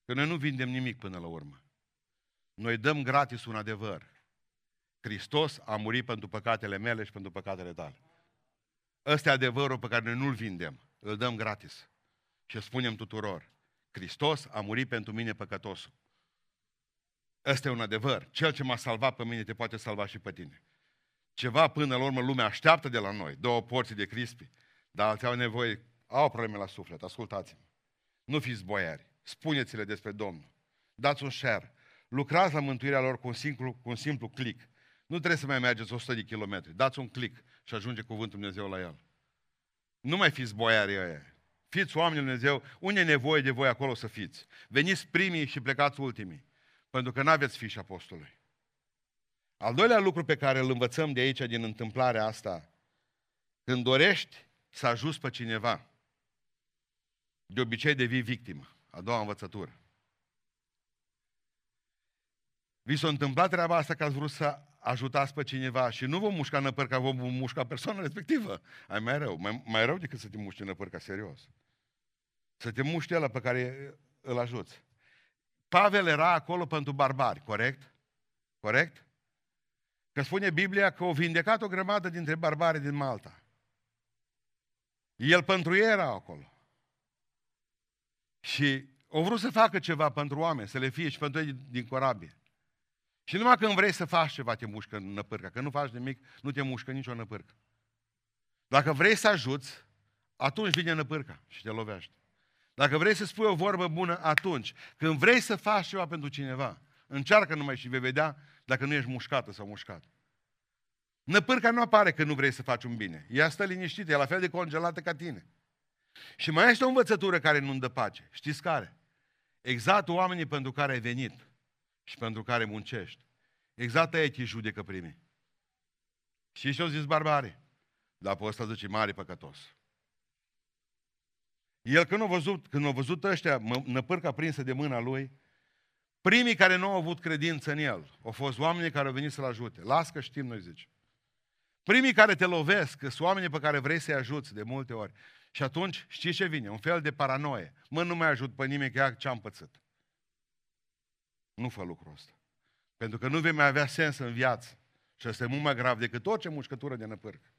Că noi nu vindem nimic până la urmă. Noi dăm gratis un adevăr. Hristos a murit pentru păcatele mele și pentru păcatele tale. Ăsta e adevărul pe care noi nu-l vindem. Îl dăm gratis. Și spunem tuturor. Hristos a murit pentru mine păcătosul. Ăsta e un adevăr. Cel ce m-a salvat pe mine te poate salva și pe tine. Ceva până la urmă lumea așteaptă de la noi. Două porții de crispi. Dar alții au nevoie, au probleme la suflet. Ascultați-mă. Nu fiți boiari. Spuneți-le despre Domnul. Dați un share. Lucrați la mântuirea lor cu un simplu, cu un simplu click. Nu trebuie să mai mergeți 100 de kilometri. Dați un click și ajunge cuvântul Dumnezeu la el. Nu mai fiți boiarii ăia. Fiți oameni Lui Dumnezeu. Unde e nevoie de voi acolo să fiți? Veniți primii și plecați ultimii. Pentru că nu aveți fișa apostolului. Al doilea lucru pe care îl învățăm de aici, din întâmplarea asta, când dorești să ajuți pe cineva, de obicei devii victimă. A doua învățătură. Vi s-a întâmplat treaba asta că ați vrut să ajutați pe cineva și nu vom mușca năpârca, vom mușca persoana respectivă. Ai mai rău, mai, mai rău decât să te muști năpârca, serios. Să te muști ăla pe care îl ajuți. Pavel era acolo pentru barbari, corect? Corect? Că spune Biblia că au vindecat o grămadă dintre barbari din Malta. El pentru ei era acolo. Și au vrut să facă ceva pentru oameni, să le fie și pentru ei din corabie. Și numai când vrei să faci ceva, te mușcă în năpârcă. Că nu faci nimic, nu te mușcă nicio năpârcă. Dacă vrei să ajuți, atunci vine năpârca și te lovește. Dacă vrei să spui o vorbă bună, atunci. Când vrei să faci ceva pentru cineva, încearcă numai și vei vedea dacă nu ești mușcată sau mușcat. Năpârca nu apare când nu vrei să faci un bine. Ea stă liniștită, e la fel de congelată ca tine. Și mai este o învățătură care nu-mi dă pace. Știți care? Exact oamenii pentru care ai venit și pentru care muncești. Exact ei te judecă primii. Și ce au zis barbare? Dar pe ăsta zice, mare păcătos. El când a văzut, când a văzut ăștia năpârca prinsă de mâna lui, primii care nu au avut credință în el au fost oamenii care au venit să-l ajute. Las că știm, noi zice. Primii care te lovesc sunt oamenii pe care vrei să-i ajuți de multe ori. Și atunci, știi ce vine? Un fel de paranoie. Mă, nu mai ajut pe nimeni, că ce am pățit. Nu fă lucrul ăsta. Pentru că nu vei mai avea sens în viață. Și asta e mult mai grav decât orice mușcătură de năpârcă.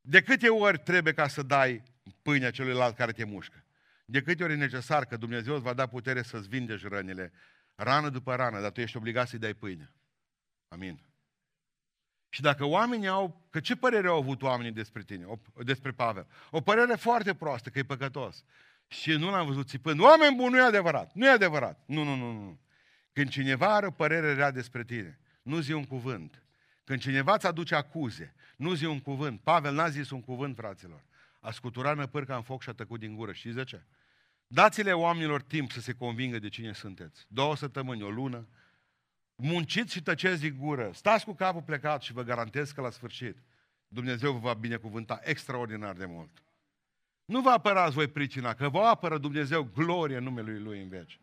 De câte ori trebuie ca să dai pâinea celuilalt care te mușcă? De câte ori e necesar că Dumnezeu îți va da putere să-ți vindești rănile, rană după rană, dar tu ești obligat să-i dai pâine. Amin. Și dacă oamenii au, că ce părere au avut oamenii despre tine, o, despre Pavel? O părere foarte proastă, că e păcătos. Și nu l-am văzut țipând. Oameni buni, nu e adevărat. Nu e adevărat. Nu, nu, nu, nu. Când cineva are o părere rea despre tine, nu zi un cuvânt. Când cineva îți aduce acuze, nu zi un cuvânt. Pavel n-a zis un cuvânt, fraților. A scuturat năpârca în foc și a tăcut din gură. Știți de ce? Dați-le oamenilor timp să se convingă de cine sunteți. Două săptămâni, o lună. Munciți și tăceți din gură. Stați cu capul plecat și vă garantez că la sfârșit Dumnezeu vă va binecuvânta extraordinar de mult. Nu vă apărați voi pricina, că vă apără Dumnezeu glorie în numele Lui în veci.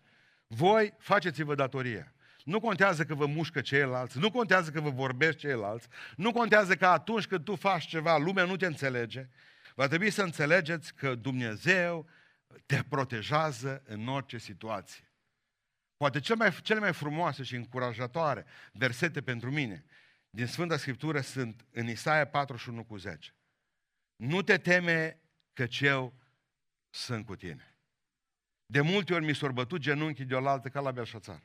Voi faceți-vă datoria. Nu contează că vă mușcă ceilalți, nu contează că vă vorbești ceilalți, nu contează că atunci când tu faci ceva, lumea nu te înțelege. Va trebui să înțelegeți că Dumnezeu te protejează în orice situație. Poate cele mai, cele mai frumoase și încurajatoare versete pentru mine din Sfânta Scriptură sunt în Isaia 41 cu 10. Nu te teme că eu sunt cu tine. De multe ori mi s-au bătut genunchii de oaltă ca la Belșațar.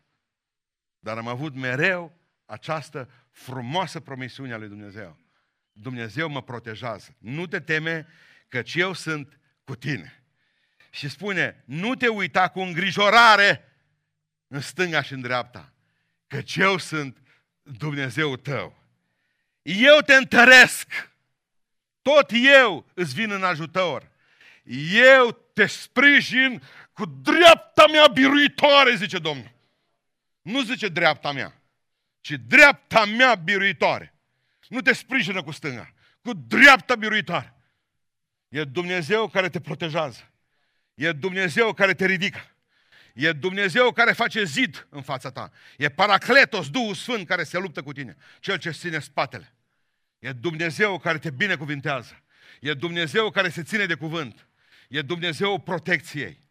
Dar am avut mereu această frumoasă promisiune a lui Dumnezeu. Dumnezeu mă protejează. Nu te teme că eu sunt cu tine. Și spune, nu te uita cu îngrijorare în stânga și în dreapta, că eu sunt Dumnezeu tău. Eu te întăresc. Tot eu îți vin în ajutor. Eu te sprijin cu dreapta mea biruitoare, zice Domnul. Nu zice dreapta mea, ci dreapta mea biruitoare. Nu te sprijină cu stânga, cu dreapta biruitoare. E Dumnezeu care te protejează. E Dumnezeu care te ridică. E Dumnezeu care face zid în fața ta. E Paracletos, Duhul Sfânt, care se luptă cu tine. Cel ce ține spatele. E Dumnezeu care te binecuvintează. E Dumnezeu care se ține de cuvânt. E Dumnezeu protecției.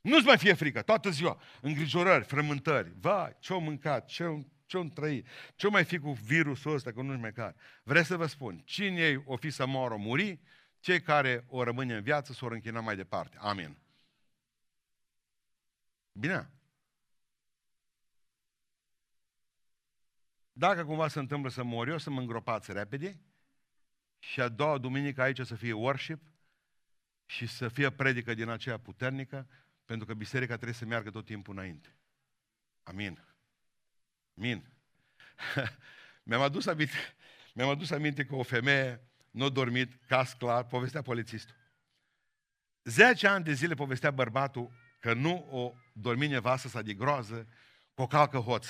Nu-ți mai fie frică, toată ziua. Îngrijorări, frământări. Vai, ce-o mâncat, ce-o, ce-o trăit, ce-o mai fi cu virusul ăsta, că nu-și mai care. Vreau să vă spun, cine ei o fi să moară, muri, cei care o rămâne în viață s-o închina mai departe. Amin. Bine. Dacă cumva se întâmplă să mor eu, să mă îngropați repede și a doua duminică aici să fie worship și să fie predică din aceea puternică, pentru că biserica trebuie să meargă tot timpul înainte. Amin. Amin. mi-am adus aminte, mi-am adus aminte că o femeie nu a dormit, cas clar, povestea polițistul. Zece ani de zile povestea bărbatul că nu o dormi nevastă sa de groază, cu o calcă hoț.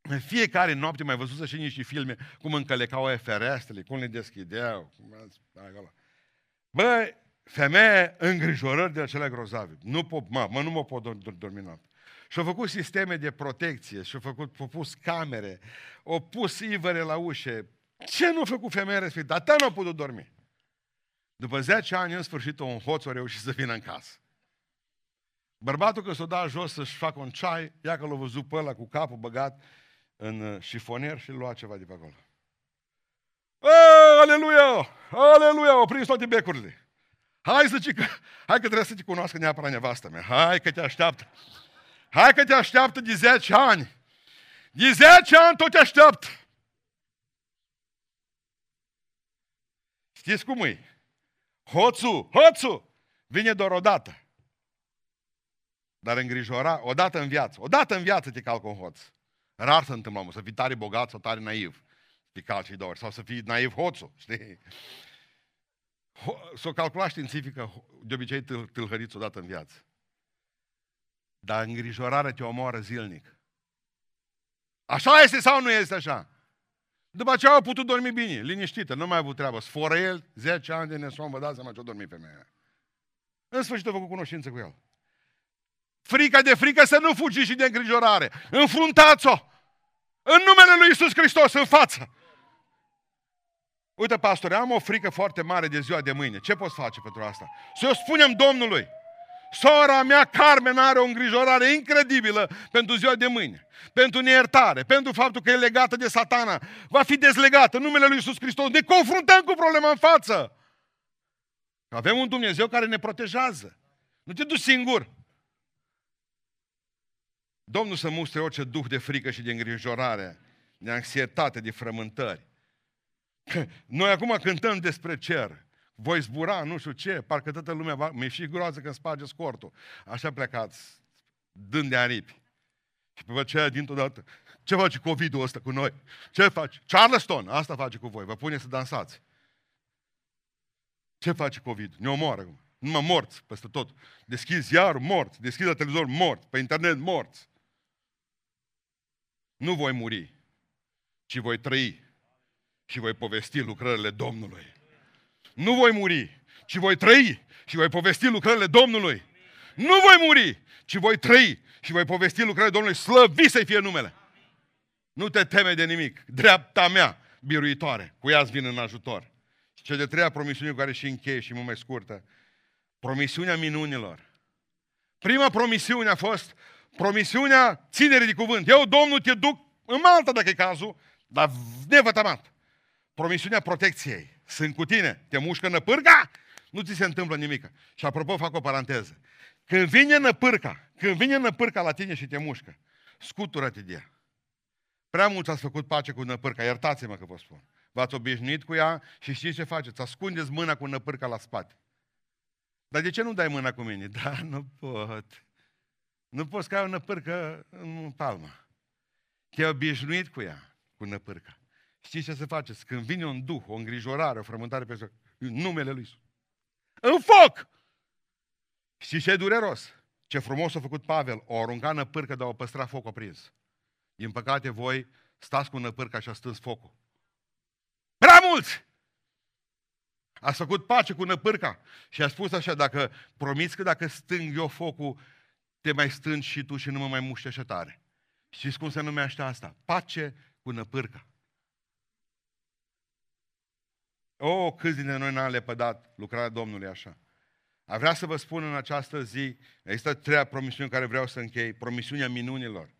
În fiecare noapte mai văzut și niște filme cum încălecau ferestrele, cum le deschideau. Cum... Băi, femeie îngrijorări de acele grozave. Nu pot, mă, mă nu mă pot dormi noapte. Și-au făcut sisteme de protecție, și-au făcut, au pus camere, au pus ivere la ușe. Ce nu a făcut femeia respectivă? Dar nu a putut dormi. După 10 ani, în sfârșit, un hoț a reușit să vină în casă. Bărbatul că s-o da jos să-și facă un ceai, ia că l-a văzut pe ăla cu capul băgat în uh, șifonier și lua ceva de pe acolo. Aleluia! Aleluia! Au prins toate becurile. Hai să că, hai că trebuie să te cunoască neapărat nevastă mea. Hai că te așteaptă. Hai că te așteaptă de 10 ani. De 10 ani tot te așteaptă. Știți cum e? Hoțul, hoțul, vine doar o dată. Dar îngrijora, odată în viață, odată în viață te calcă un hoț. Rar se întâmplă, să fii tare bogat sau tare naiv. Să fii calci două sau să fii naiv hoțul, știi? S-o calcula științifică, de obicei tâl, tâlhăriți odată în viață. Dar îngrijorarea te omoară zilnic. Așa este sau nu este așa? După ce au putut dormi bine, liniștită, nu mai a avut treabă. Sforă el, 10 ani de nesom, vă dați seama ce-o dormi femeia. În sfârșit a făcut cunoștință cu el. Frica de frică să nu fugi și de îngrijorare. Înfruntați-o! În numele Lui Isus Hristos, în față! Uite, pastore, am o frică foarte mare de ziua de mâine. Ce poți face pentru asta? Să o spunem Domnului. Sora mea, Carmen, are o îngrijorare incredibilă pentru ziua de mâine. Pentru neiertare, pentru faptul că e legată de satana. Va fi dezlegată în numele Lui Isus Hristos. Ne confruntăm cu problema în față. Avem un Dumnezeu care ne protejează. Nu te duci singur. Domnul să mustre orice duh de frică și de îngrijorare, de anxietate, de frământări. Noi acum cântăm despre cer. Voi zbura, nu știu ce, parcă toată lumea va... Mi-e și groază când sparge scortul. Așa plecați, dând de aripi. Și pe aceea, dintr-o dată, ce face COVID-ul ăsta cu noi? Ce face? Charleston, asta face cu voi, vă pune să dansați. Ce face COVID? Ne omoară. Numai morți peste tot. Deschizi iar morți, deschizi la televizor morți, pe internet morți. Nu voi muri, ci voi trăi și voi povesti lucrările Domnului. Nu voi muri, ci voi trăi și voi povesti lucrările Domnului. Nu voi muri, ci voi trăi și voi povesti lucrările Domnului. Slăvi să fie numele. Nu te teme de nimic. Dreapta mea, biruitoare, cu ea îți vin în ajutor. Și cea de treia promisiune cu care și încheie și mult mai scurtă. Promisiunea minunilor. Prima promisiune a fost promisiunea ținerii de cuvânt. Eu, Domnul, te duc în Malta, dacă e cazul, dar nevătămat. Promisiunea protecției. Sunt cu tine. Te mușcă năpârca? Nu ți se întâmplă nimic. Și apropo, fac o paranteză. Când vine năpârca, când vine năpârca la tine și te mușcă, scutură-te de ea. Prea mult ați făcut pace cu năpârca, iertați-mă că vă spun. V-ați obișnuit cu ea și știți ce faceți? Ascundeți mâna cu năpârca la spate. Dar de ce nu dai mâna cu mine? Da, nu pot. Nu poți că ai o năpârcă în palmă. Te-ai obișnuit cu ea, cu năpârca. Știți ce să faceți? Când vine un duh, o îngrijorare, o frământare pe în numele Lui Iisus. În foc! Știți ce e dureros? Ce frumos a făcut Pavel. O arunca năpârcă, dar o păstra foc aprins. Din păcate, voi stați cu năpârca și a stâns focul. Prea mulți! A făcut pace cu năpârca și a spus așa, dacă promiți că dacă stâng eu focul, te mai stângi și tu și nu mă mai muște așa tare. Știți cum se numește asta? Pace cu năpârca. O, oh, câți dintre noi n-am lepădat lucrarea Domnului așa. Aș vrea să vă spun în această zi, există trei promisiuni care vreau să închei. Promisiunea minunilor.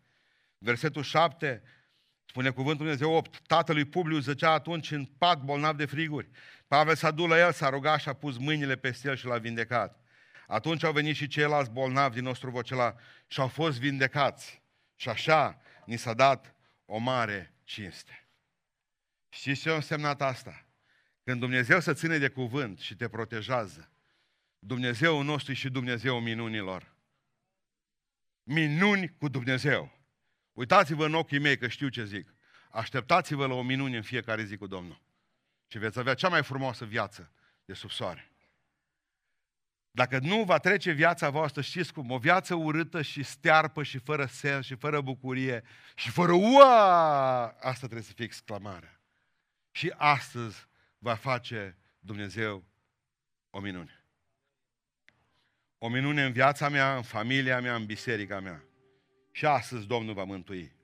Versetul 7 spune cuvântul Dumnezeu 8. Tatălui Publiu zăcea atunci în pat bolnav de friguri. Pavel s-a dus la el, s-a rugat și a pus mâinile peste el și l-a vindecat. Atunci au venit și ceilalți bolnavi din nostru vocela și au fost vindecați. Și așa ni s-a dat o mare cinste. Știți ce a însemnat asta? Când Dumnezeu se ține de cuvânt și te protejează, Dumnezeu nostru și Dumnezeu minunilor. Minuni cu Dumnezeu. Uitați-vă în ochii mei că știu ce zic. Așteptați-vă la o minune în fiecare zi cu Domnul. Și veți avea cea mai frumoasă viață de sub soare. Dacă nu va trece viața voastră, știți cum? O viață urâtă și stearpă și fără sens și fără bucurie și fără ua! Asta trebuie să fie exclamarea. Și astăzi va face Dumnezeu o minune. O minune în viața mea, în familia mea, în biserica mea. Și astăzi Domnul va mântui.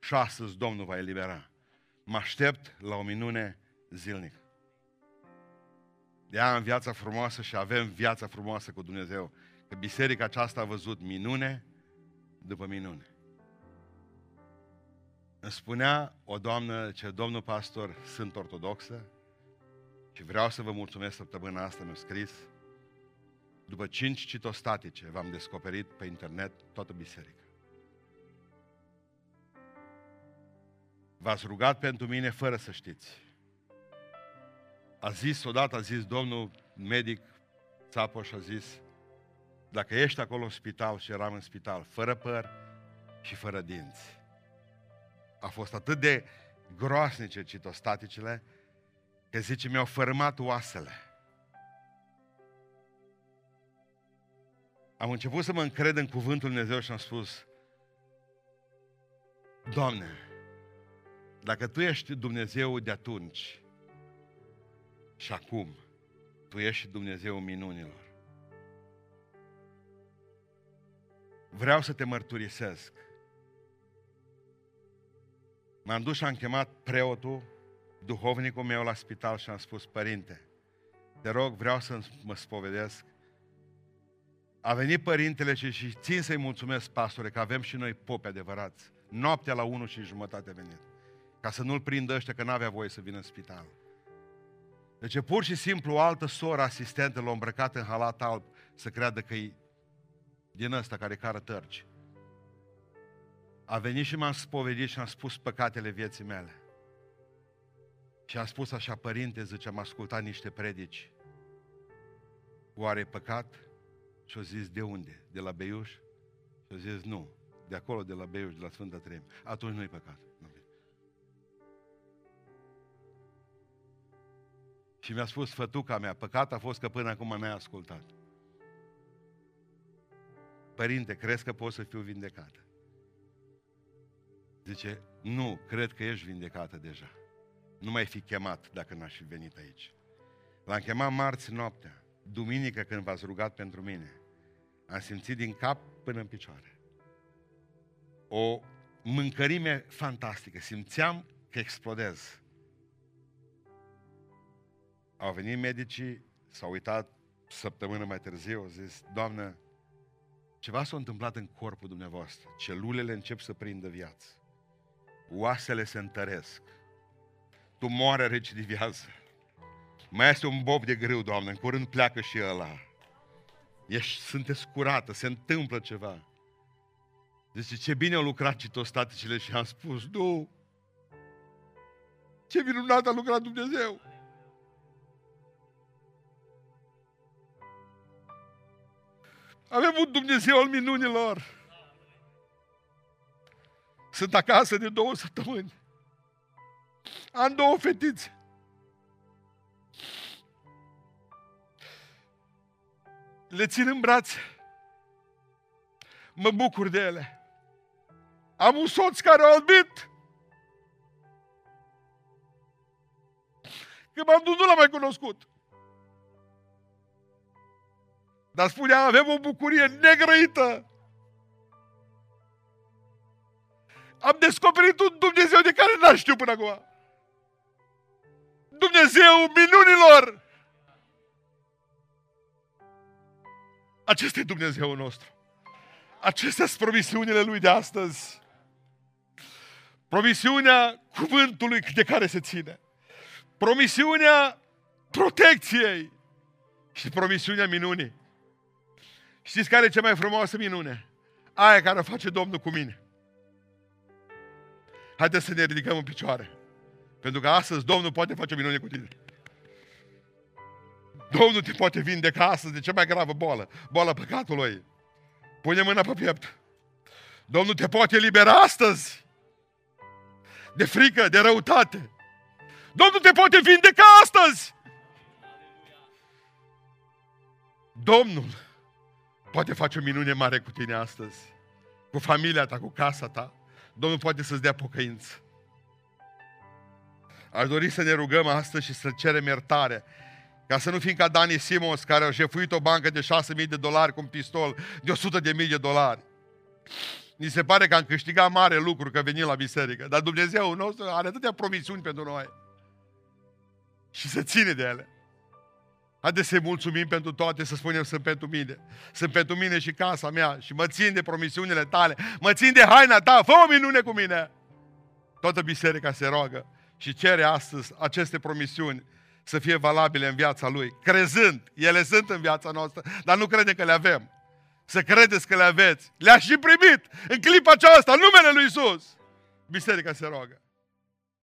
Și astăzi Domnul va elibera. Mă aștept la o minune zilnic. De aia am viața frumoasă și avem viața frumoasă cu Dumnezeu. Că biserica aceasta a văzut minune după minune. Îmi spunea o doamnă, ce domnul pastor, sunt ortodoxă și vreau să vă mulțumesc săptămâna asta, mi-a scris, după cinci citostatice v-am descoperit pe internet toată biserica. V-ați rugat pentru mine fără să știți. A zis odată, a zis domnul medic Țapoș, a zis, dacă ești acolo în spital și eram în spital, fără păr și fără dinți. A fost atât de groasnice citostaticele, Că zice, mi-au fărâmat oasele. Am început să mă încred în cuvântul Lui Dumnezeu și am spus, Doamne, dacă Tu ești Dumnezeu de atunci și acum, Tu ești Dumnezeu minunilor. Vreau să te mărturisesc. M-am dus și am chemat preotul duhovnicul meu la spital și am spus, Părinte, te rog, vreau să mă spovedesc. A venit părintele și, și țin să-i mulțumesc, pastore, că avem și noi popi adevărați. Noaptea la 1 și jumătate a venit. Ca să nu-l prindă ăștia, că n-avea voie să vină în spital. Deci e pur și simplu o altă soră asistentă l-a îmbrăcat în halat alb să creadă că e din ăsta care cară tărci. A venit și m-am spovedit și am spus păcatele vieții mele. Și am spus așa, părinte, zice, am ascultat niște predici. Oare e păcat? Și-a zis, de unde? De la Beiuș? Și-a zis, nu, de acolo, de la Beiuș, de la Sfânta Treime. Atunci nu-i păcat. Nu. Și mi-a spus fătuca mea, păcat a fost că până acum n-ai ascultat. Părinte, crezi că poți să fiu vindecată? Zice, nu, cred că ești vindecată deja. Nu mai fi chemat dacă n-aș fi venit aici. L-am chemat marți noaptea, duminică când v-ați rugat pentru mine. Am simțit din cap până în picioare. O mâncărime fantastică. Simțeam că explodez. Au venit medicii, s-au uitat săptămână mai târziu, au zis, Doamnă, ceva s-a întâmplat în corpul dumneavoastră. Celulele încep să prindă viață. Oasele se întăresc. Tumoarea recidivează. Mai este un bob de grâu, Doamne, în curând pleacă și ăla. Ești, sunteți curată, se întâmplă ceva. Deci ce bine au lucrat citostaticile și am spus, nu, ce minunat a lucrat Dumnezeu. Avem un Dumnezeu al minunilor. Sunt acasă de două săptămâni. Am două fetițe. Le țin în brațe. Mă bucur de ele. Am un soț care a albit. Când m-am dus, nu l-am mai cunoscut. Dar spunea, avem o bucurie negrăită. Am descoperit un Dumnezeu de care n-am știut până acum. Dumnezeu minunilor! Acesta e Dumnezeul nostru. Acestea sunt promisiunile Lui de astăzi. Promisiunea cuvântului de care se ține. Promisiunea protecției și promisiunea minunii. Știți care e cea mai frumoasă minune? Aia care o face Domnul cu mine. Haideți să ne ridicăm în picioare. Pentru că astăzi Domnul poate face minune cu tine. Domnul te poate vindeca astăzi de cea mai gravă boală, boala păcatului. Pune mâna pe piept. Domnul te poate elibera astăzi de frică, de răutate. Domnul te poate vindeca astăzi. Domnul poate face o minune mare cu tine astăzi, cu familia ta, cu casa ta. Domnul poate să-ți dea pocăință. Aș dori să ne rugăm astăzi și să cerem iertare. Ca să nu fim ca Dani Simons, care a jefuit o bancă de 6.000 de dolari cu un pistol de 100.000 de mii de dolari. Ni se pare că am câștigat mare lucru că venim la biserică. Dar Dumnezeu nostru are atâtea promisiuni pentru noi. Și să ține de ele. Haideți să-i mulțumim pentru toate, să spunem, sunt pentru mine. Sunt pentru mine și casa mea și mă țin de promisiunile tale. Mă țin de haina ta, fă o minune cu mine. Toată biserica se roagă și cere astăzi aceste promisiuni să fie valabile în viața lui, crezând, ele sunt în viața noastră, dar nu crede că le avem. Să credeți că le aveți. Le-a și primit în clipa aceasta, în numele lui Isus. Biserica se roagă.